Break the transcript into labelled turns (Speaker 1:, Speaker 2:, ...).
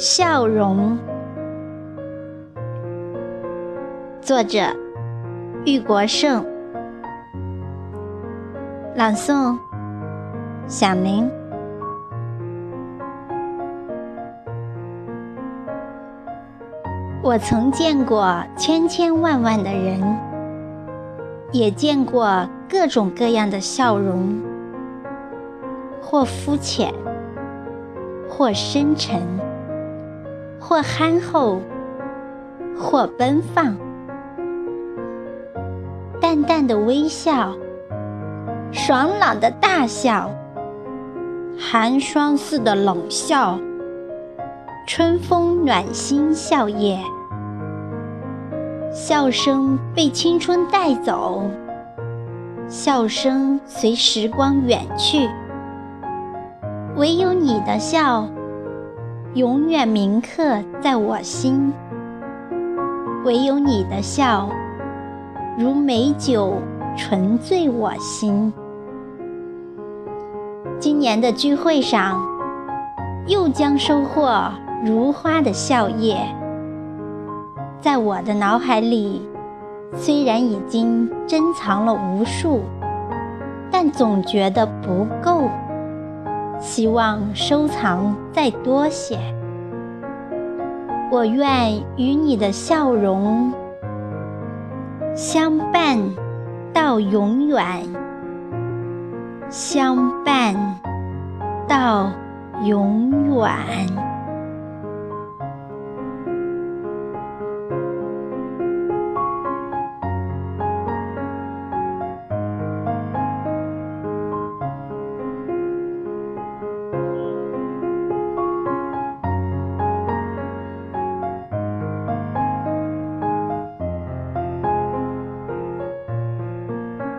Speaker 1: 笑容，作者玉国胜，朗诵响铃。我曾见过千千万万的人，也见过各种各样的笑容，或肤浅，或深沉。或憨厚，或奔放，淡淡的微笑，爽朗的大笑，寒霜似的冷笑，春风暖心笑靥，笑声被青春带走，笑声随时光远去，唯有你的笑。永远铭刻在我心，唯有你的笑，如美酒醇醉我心。今年的聚会上，又将收获如花的笑靥。在我的脑海里，虽然已经珍藏了无数，但总觉得不够。希望收藏再多些，我愿与你的笑容相伴到永远，相伴到永远。